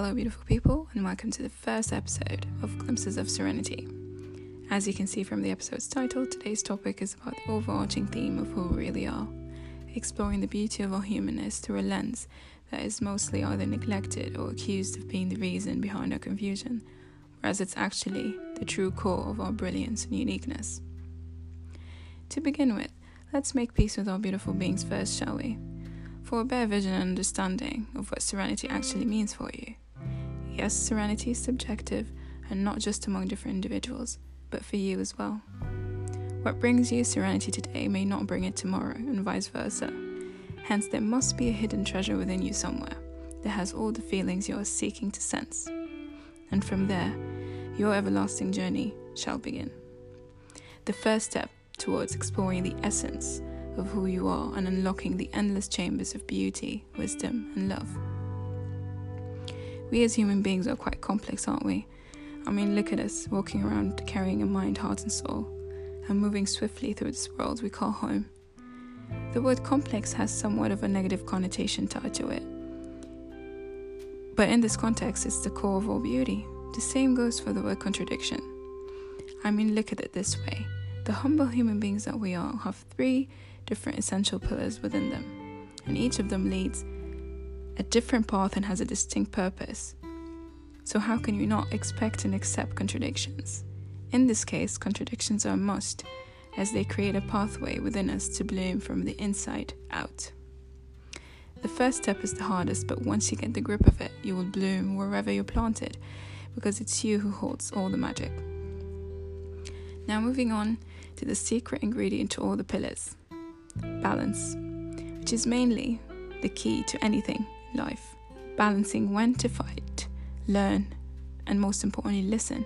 Hello, beautiful people, and welcome to the first episode of Glimpses of Serenity. As you can see from the episode's title, today's topic is about the overarching theme of who we really are, exploring the beauty of our humanness through a lens that is mostly either neglected or accused of being the reason behind our confusion, whereas it's actually the true core of our brilliance and uniqueness. To begin with, let's make peace with our beautiful beings first, shall we? For a better vision and understanding of what serenity actually means for you. Yes, serenity is subjective and not just among different individuals, but for you as well. What brings you serenity today may not bring it tomorrow, and vice versa. Hence, there must be a hidden treasure within you somewhere that has all the feelings you are seeking to sense. And from there, your everlasting journey shall begin. The first step towards exploring the essence of who you are and unlocking the endless chambers of beauty, wisdom, and love. We as human beings are quite complex, aren't we? I mean, look at us walking around carrying a mind, heart, and soul, and moving swiftly through this world we call home. The word complex has somewhat of a negative connotation tied to it. But in this context, it's the core of all beauty. The same goes for the word contradiction. I mean, look at it this way the humble human beings that we are have three different essential pillars within them, and each of them leads a different path and has a distinct purpose. So, how can you not expect and accept contradictions? In this case, contradictions are a must, as they create a pathway within us to bloom from the inside out. The first step is the hardest, but once you get the grip of it, you will bloom wherever you're planted, because it's you who holds all the magic. Now, moving on to the secret ingredient to all the pillars balance, which is mainly the key to anything in life. Balancing when to fight, learn, and most importantly, listen.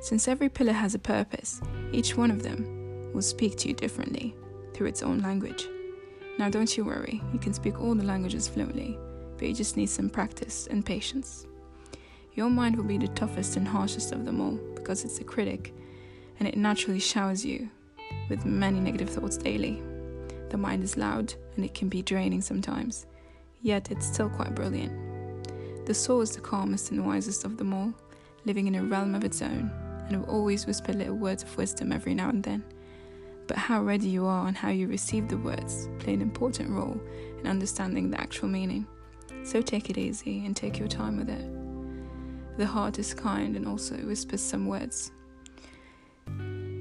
Since every pillar has a purpose, each one of them will speak to you differently through its own language. Now, don't you worry, you can speak all the languages fluently, but you just need some practice and patience. Your mind will be the toughest and harshest of them all because it's a critic and it naturally showers you with many negative thoughts daily. The mind is loud and it can be draining sometimes, yet it's still quite brilliant. The soul is the calmest and wisest of them all, living in a realm of its own, and will always whisper little words of wisdom every now and then. But how ready you are and how you receive the words play an important role in understanding the actual meaning. So take it easy and take your time with it. The heart is kind and also whispers some words.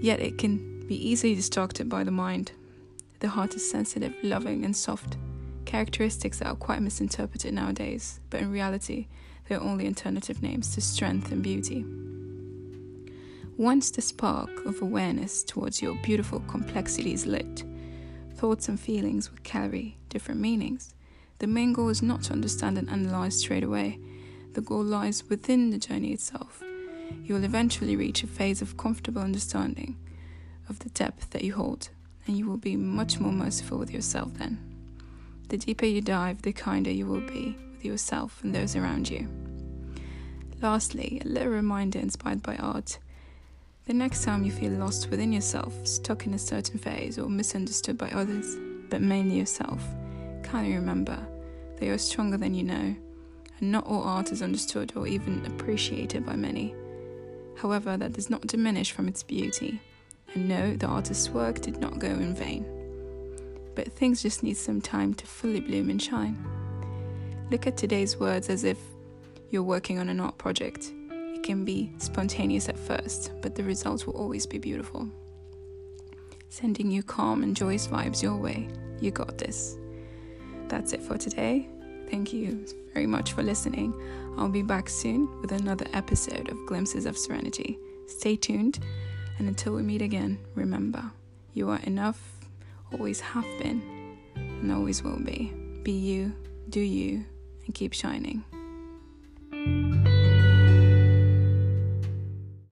Yet it can be easily distracted by the mind the heart is sensitive, loving, and soft, characteristics that are quite misinterpreted nowadays, but in reality, they are only alternative names to strength and beauty. Once the spark of awareness towards your beautiful complexity is lit, thoughts and feelings will carry different meanings. The main goal is not to understand and analyze straight away. The goal lies within the journey itself. You will eventually reach a phase of comfortable understanding of the depth that you hold and you will be much more merciful with yourself then. The deeper you dive, the kinder you will be with yourself and those around you. Lastly, a little reminder inspired by art. The next time you feel lost within yourself, stuck in a certain phase, or misunderstood by others, but mainly yourself, kindly remember you are stronger than you know, and not all art is understood or even appreciated by many. However, that does not diminish from its beauty and no, the artist's work did not go in vain. But things just need some time to fully bloom and shine. Look at today's words as if you're working on an art project. It can be spontaneous at first, but the results will always be beautiful. Sending you calm and joyous vibes your way. You got this. That's it for today. Thank you very much for listening. I'll be back soon with another episode of Glimpses of Serenity. Stay tuned and until we meet again, remember, you are enough, always have been, and always will be. Be you, do you, and keep shining.